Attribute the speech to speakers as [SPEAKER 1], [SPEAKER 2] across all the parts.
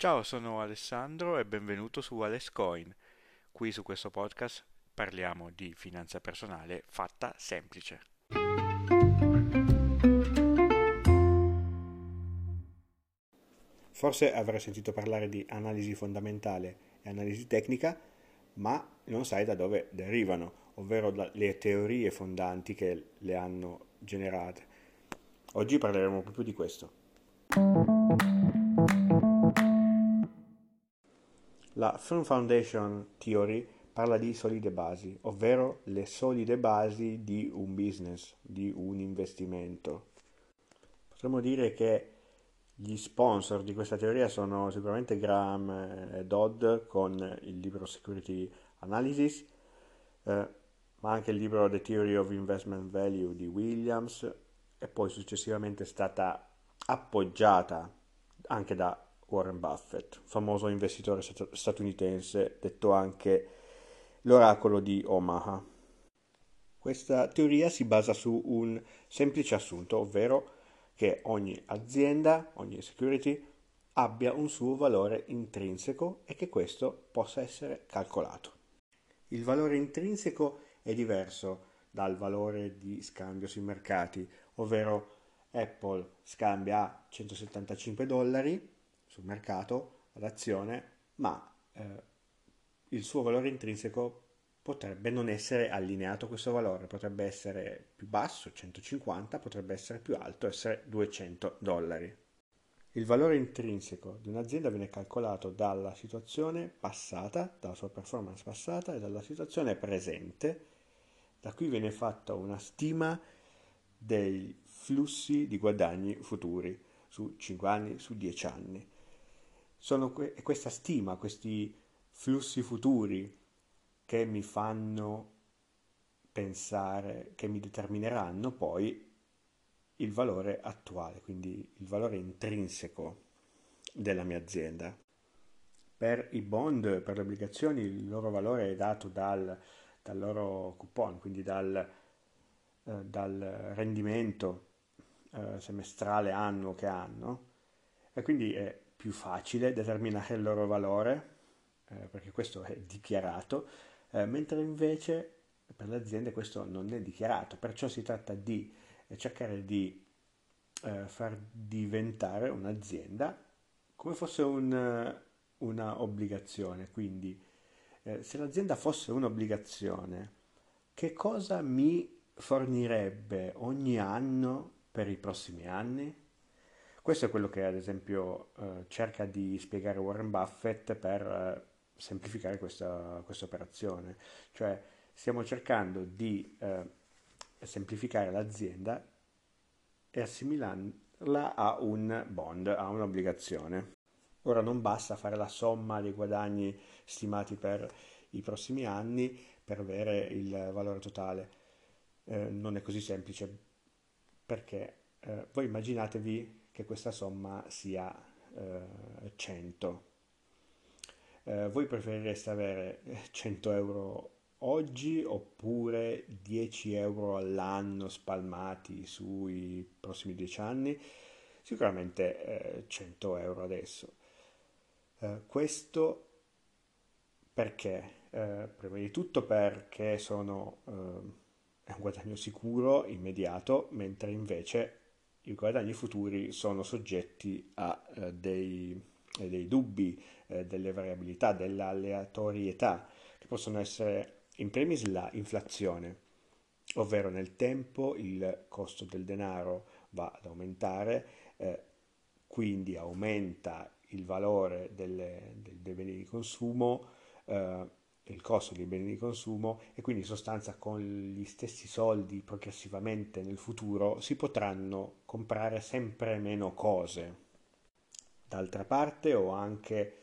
[SPEAKER 1] Ciao, sono Alessandro e benvenuto su Alescoin. Qui su questo podcast parliamo di finanza personale fatta semplice.
[SPEAKER 2] Forse avrai sentito parlare di analisi fondamentale e analisi tecnica, ma non sai da dove derivano, ovvero le teorie fondanti che le hanno generate. Oggi parleremo proprio di questo. La Firm Foundation Theory parla di solide basi, ovvero le solide basi di un business, di un investimento. Potremmo dire che gli sponsor di questa teoria sono sicuramente Graham e Dodd con il libro Security Analysis, eh, ma anche il libro The Theory of Investment Value di Williams e poi successivamente è stata appoggiata anche da Warren Buffett, famoso investitore statunitense, detto anche l'oracolo di Omaha. Questa teoria si basa su un semplice assunto, ovvero che ogni azienda, ogni security abbia un suo valore intrinseco e che questo possa essere calcolato. Il valore intrinseco è diverso dal valore di scambio sui mercati, ovvero Apple scambia a 175 dollari sul mercato ad azione, ma eh, il suo valore intrinseco potrebbe non essere allineato a questo valore, potrebbe essere più basso, 150, potrebbe essere più alto, essere 200 dollari. Il valore intrinseco di un'azienda viene calcolato dalla situazione passata, dalla sua performance passata e dalla situazione presente. Da qui viene fatta una stima dei flussi di guadagni futuri su 5 anni, su 10 anni. Sono que- questa stima, questi flussi futuri che mi fanno pensare, che mi determineranno poi il valore attuale, quindi il valore intrinseco della mia azienda. Per i bond, per le obbligazioni, il loro valore è dato dal, dal loro coupon, quindi dal, eh, dal rendimento eh, semestrale annuo che hanno e quindi è più facile determinare il loro valore eh, perché questo è dichiarato eh, mentre invece per le aziende questo non è dichiarato, perciò si tratta di eh, cercare di eh, far diventare un'azienda come fosse un, una obbligazione, quindi eh, se l'azienda fosse un'obbligazione, che cosa mi fornirebbe ogni anno per i prossimi anni? Questo è quello che ad esempio eh, cerca di spiegare Warren Buffett per eh, semplificare questa, operazione. Cioè stiamo cercando di eh, semplificare l'azienda e assimilarla a un bond, a un'obbligazione. Ora non basta fare la somma dei guadagni stimati per i prossimi anni per avere il valore totale. Eh, non è così semplice perché eh, voi immaginatevi che questa somma sia eh, 100 eh, voi preferireste avere 100 euro oggi oppure 10 euro all'anno spalmati sui prossimi 10 anni? Sicuramente eh, 100 euro adesso. Eh, questo perché? Eh, prima di tutto perché sono, eh, è un guadagno sicuro, immediato, mentre invece i guadagni futuri sono soggetti a eh, dei dei dubbi, eh, delle variabilità, dell'aleatorietà, che possono essere in primis la inflazione, ovvero nel tempo il costo del denaro va ad aumentare, eh, quindi aumenta il valore delle, dei beni di consumo, il costo dei beni di consumo e quindi in sostanza con gli stessi soldi progressivamente nel futuro si potranno comprare sempre meno cose. D'altra parte ho anche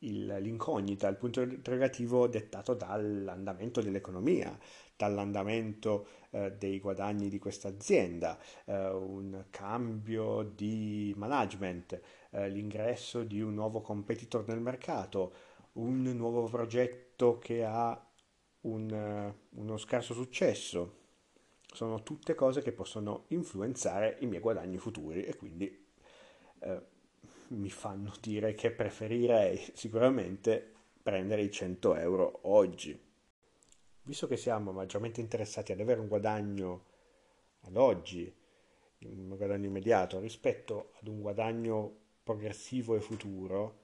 [SPEAKER 2] il, l'incognita, il punto interrogativo dettato dall'andamento dell'economia, dall'andamento eh, dei guadagni di questa azienda, eh, un cambio di management, eh, l'ingresso di un nuovo competitor nel mercato, un nuovo progetto che ha un, uno scarso successo. Sono tutte cose che possono influenzare i miei guadagni futuri e quindi eh, mi fanno dire che preferirei sicuramente prendere i 100 euro oggi. Visto che siamo maggiormente interessati ad avere un guadagno ad oggi, un guadagno immediato rispetto ad un guadagno progressivo e futuro,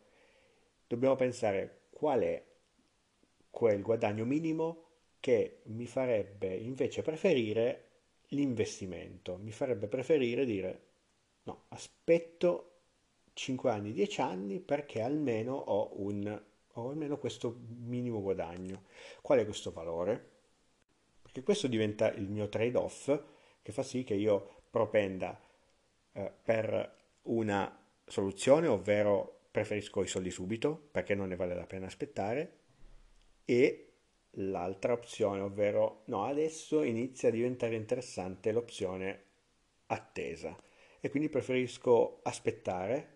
[SPEAKER 2] dobbiamo pensare qual è quel guadagno minimo che mi farebbe invece preferire l'investimento, mi farebbe preferire dire no, aspetto 5 anni, 10 anni perché almeno ho, un, ho almeno questo minimo guadagno. Qual è questo valore? Perché questo diventa il mio trade-off che fa sì che io propenda eh, per una soluzione, ovvero preferisco i soldi subito perché non ne vale la pena aspettare, e l'altra opzione, ovvero no, adesso inizia a diventare interessante l'opzione attesa e quindi preferisco aspettare,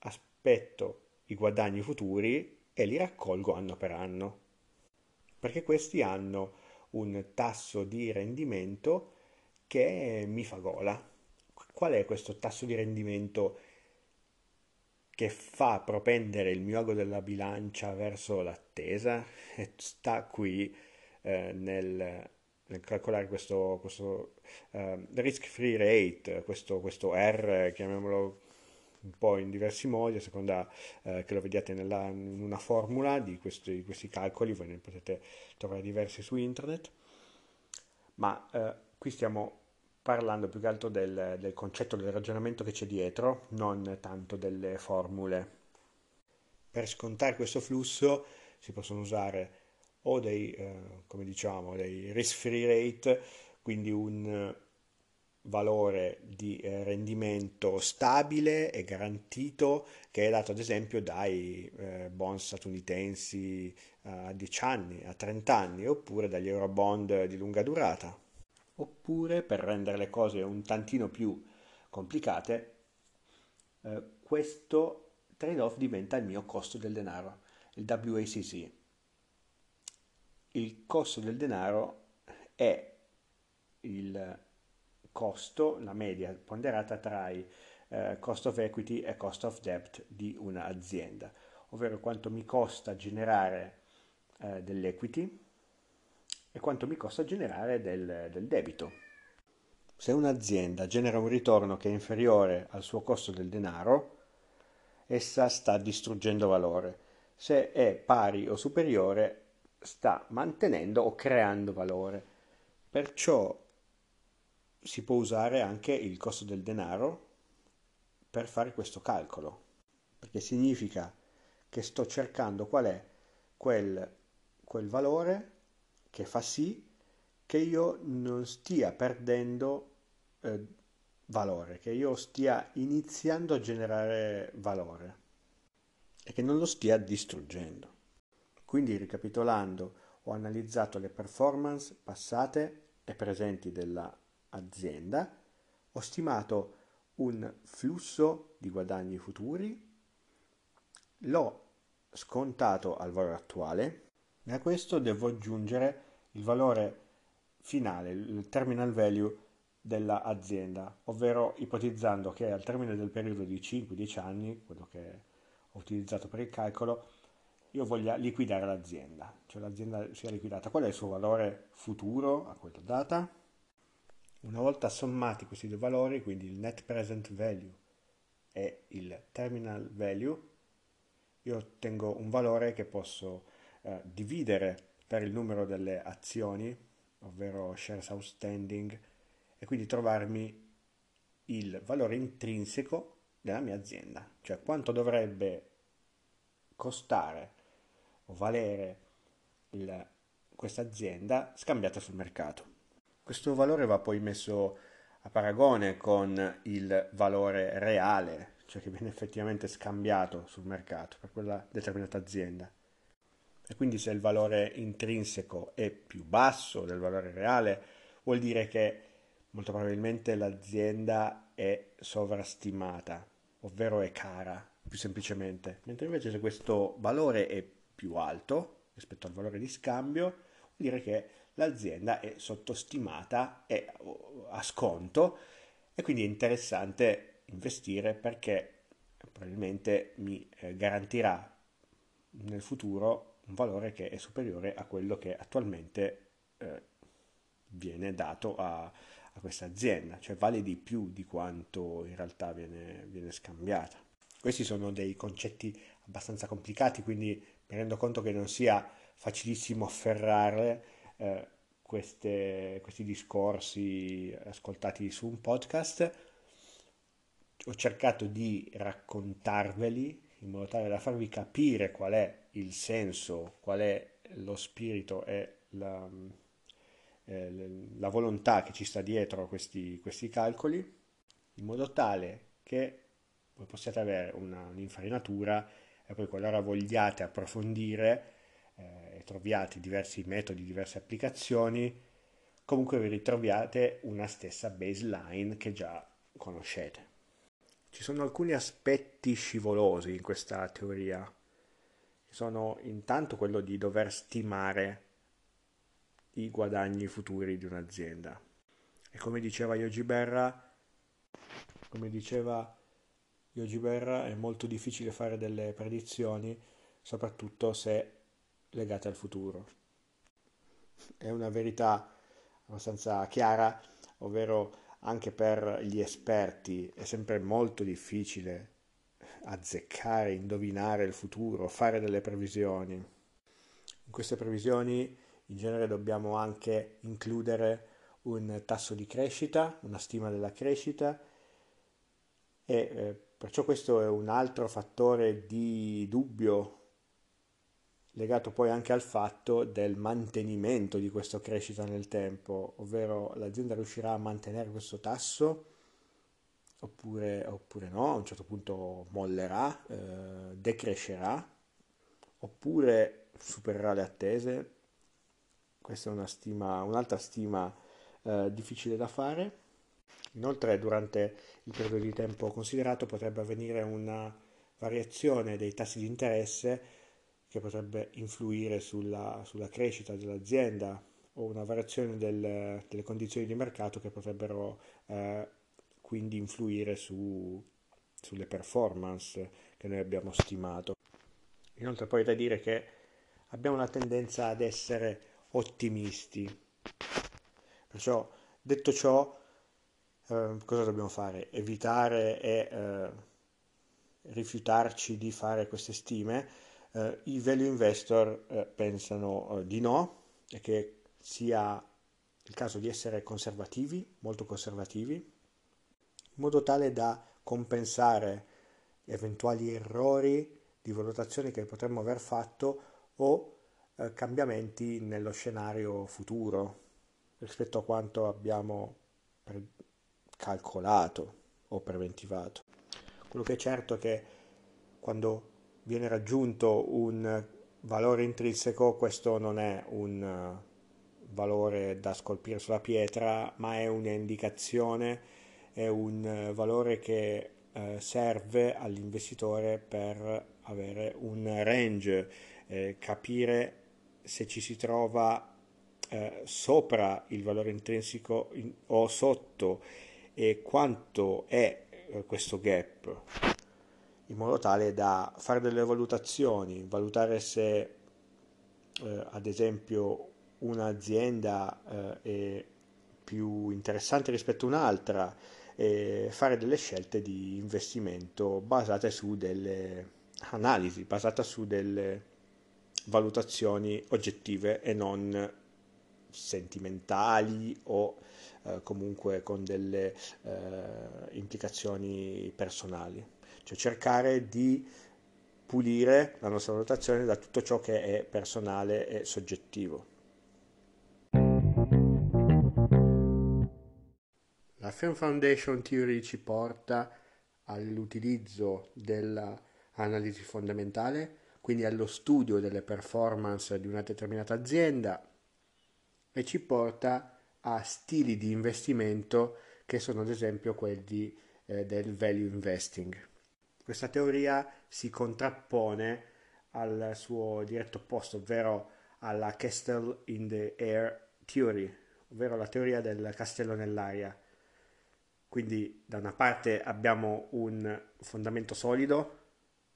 [SPEAKER 2] aspetto i guadagni futuri e li raccolgo anno per anno, perché questi hanno un tasso di rendimento che mi fa gola. Qual è questo tasso di rendimento che fa propendere il mio ago della bilancia verso l'attesa? E sta qui eh, nel, nel, calcolare questo, questo uh, risk free rate, questo, questo, R, chiamiamolo un po' in diversi modi, a seconda uh, che lo vediate nella, in una formula di questi, questi, calcoli, voi ne potete trovare diversi su internet, ma uh, qui stiamo parlando più che altro del, del concetto, del ragionamento che c'è dietro, non tanto delle formule. Per scontare questo flusso si possono usare o dei, eh, come diciamo, dei risk free rate, quindi un valore di eh, rendimento stabile e garantito che è dato ad esempio dai eh, bond statunitensi a 10 anni, a 30 anni, oppure dagli eurobond di lunga durata oppure per rendere le cose un tantino più complicate, eh, questo trade-off diventa il mio costo del denaro, il WACC. Il costo del denaro è il costo, la media ponderata tra i eh, cost of equity e cost of debt di un'azienda, ovvero quanto mi costa generare eh, dell'equity e quanto mi costa generare del, del debito. Se un'azienda genera un ritorno che è inferiore al suo costo del denaro, essa sta distruggendo valore. Se è pari o superiore, sta mantenendo o creando valore. Perciò si può usare anche il costo del denaro per fare questo calcolo, perché significa che sto cercando qual è quel, quel valore che fa sì che io non stia perdendo eh, valore, che io stia iniziando a generare valore e che non lo stia distruggendo. Quindi ricapitolando, ho analizzato le performance passate e presenti dell'azienda, ho stimato un flusso di guadagni futuri, l'ho scontato al valore attuale e a questo devo aggiungere il valore finale, il terminal value dell'azienda, ovvero ipotizzando che al termine del periodo di 5-10 anni, quello che ho utilizzato per il calcolo, io voglia liquidare l'azienda, cioè l'azienda sia liquidata. Qual è il suo valore futuro a quella data? Una volta sommati questi due valori, quindi il net present value e il terminal value, io ottengo un valore che posso eh, dividere per il numero delle azioni, ovvero shares outstanding, e quindi trovarmi il valore intrinseco della mia azienda, cioè quanto dovrebbe costare o valere questa azienda scambiata sul mercato. Questo valore va poi messo a paragone con il valore reale, cioè che viene effettivamente scambiato sul mercato per quella determinata azienda. E quindi se il valore intrinseco è più basso del valore reale, vuol dire che molto probabilmente l'azienda è sovrastimata, ovvero è cara, più semplicemente. Mentre invece se questo valore è più alto rispetto al valore di scambio, vuol dire che l'azienda è sottostimata e a sconto e quindi è interessante investire perché probabilmente mi eh, garantirà nel futuro un valore che è superiore a quello che attualmente eh, viene dato a, a questa azienda, cioè vale di più di quanto in realtà viene, viene scambiata. Questi sono dei concetti abbastanza complicati, quindi mi rendo conto che non sia facilissimo afferrare eh, queste, questi discorsi ascoltati su un podcast. Ho cercato di raccontarveli in modo tale da farvi capire qual è il senso, qual è lo spirito e la, eh, la volontà che ci sta dietro questi, questi calcoli, in modo tale che voi possiate avere una, un'infarinatura e poi qualora vogliate approfondire eh, e troviate diversi metodi, diverse applicazioni, comunque vi ritroviate una stessa baseline che già conoscete. Ci sono alcuni aspetti scivolosi in questa teoria, sono intanto quello di dover stimare i guadagni futuri di un'azienda. E come diceva Yogi Berra, come diceva Yogi Berra, è molto difficile fare delle predizioni, soprattutto se legate al futuro. È una verità abbastanza chiara, ovvero anche per gli esperti è sempre molto difficile azzeccare, indovinare il futuro, fare delle previsioni. In queste previsioni in genere dobbiamo anche includere un tasso di crescita, una stima della crescita e eh, perciò questo è un altro fattore di dubbio legato poi anche al fatto del mantenimento di questa crescita nel tempo, ovvero l'azienda riuscirà a mantenere questo tasso oppure, oppure no, a un certo punto mollerà, eh, decrescerà, oppure supererà le attese. Questa è una stima, un'altra stima eh, difficile da fare. Inoltre, durante il periodo di tempo considerato potrebbe avvenire una variazione dei tassi di interesse che potrebbe influire sulla, sulla crescita dell'azienda o una variazione del, delle condizioni di mercato che potrebbero eh, quindi influire su, sulle performance che noi abbiamo stimato. Inoltre poi da dire che abbiamo una tendenza ad essere ottimisti. Perciò, detto ciò, eh, cosa dobbiamo fare? Evitare e eh, rifiutarci di fare queste stime. Eh, I value investor eh, pensano eh, di no e che sia il caso di essere conservativi, molto conservativi, in modo tale da compensare eventuali errori di valutazione che potremmo aver fatto o eh, cambiamenti nello scenario futuro rispetto a quanto abbiamo pre- calcolato o preventivato. Quello che è certo è che quando viene raggiunto un valore intrinseco, questo non è un uh, valore da scolpire sulla pietra, ma è un'indicazione è un eh, valore che eh, serve all'investitore per avere un range, eh, capire se ci si trova eh, sopra il valore intrinseco in, o sotto e quanto è eh, questo gap, in modo tale da fare delle valutazioni, valutare se eh, ad esempio un'azienda è più interessante rispetto a un'altra, e fare delle scelte di investimento basate su delle analisi, basate su delle valutazioni oggettive e non sentimentali o eh, comunque con delle eh, implicazioni personali. Cioè cercare di pulire la nostra valutazione da tutto ciò che è personale e soggettivo. Film Foundation Theory ci porta all'utilizzo dell'analisi fondamentale, quindi allo studio delle performance di una determinata azienda e ci porta a stili di investimento che sono ad esempio quelli eh, del value investing. Questa teoria si contrappone al suo diretto opposto, ovvero alla Castle in the Air Theory, ovvero la teoria del castello nell'aria Quindi da una parte abbiamo un fondamento solido,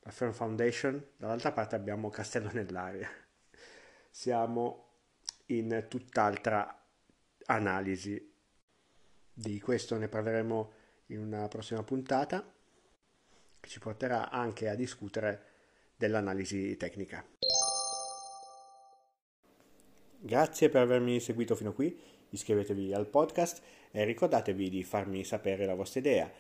[SPEAKER 2] la firm foundation, dall'altra parte abbiamo castello nell'aria. Siamo in tutt'altra analisi. Di questo ne parleremo in una prossima puntata che ci porterà anche a discutere dell'analisi tecnica. Grazie per avermi seguito fino qui, iscrivetevi al podcast e ricordatevi di farmi sapere la vostra idea,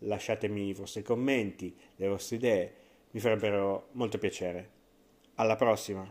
[SPEAKER 2] lasciatemi i vostri commenti, le vostre idee, mi farebbero molto piacere. Alla prossima!